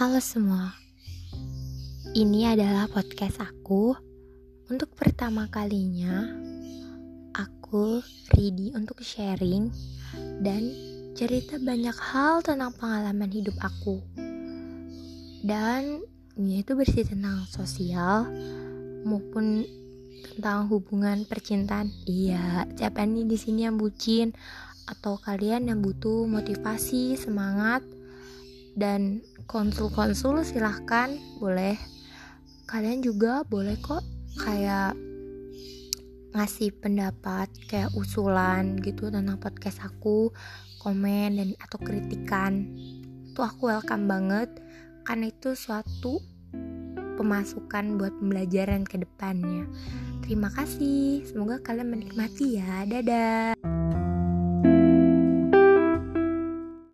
Halo semua, ini adalah podcast aku. Untuk pertama kalinya, aku ready untuk sharing dan cerita banyak hal tentang pengalaman hidup aku. Dan ini itu bersih tentang sosial maupun tentang hubungan percintaan. Iya, siapa nih di sini yang bucin atau kalian yang butuh motivasi, semangat? dan konsul-konsul silahkan. Boleh. Kalian juga boleh kok kayak ngasih pendapat kayak usulan gitu tentang podcast aku komen dan atau kritikan. Itu aku welcome banget karena itu suatu pemasukan buat pembelajaran ke depannya. Terima kasih. Semoga kalian menikmati ya. Dadah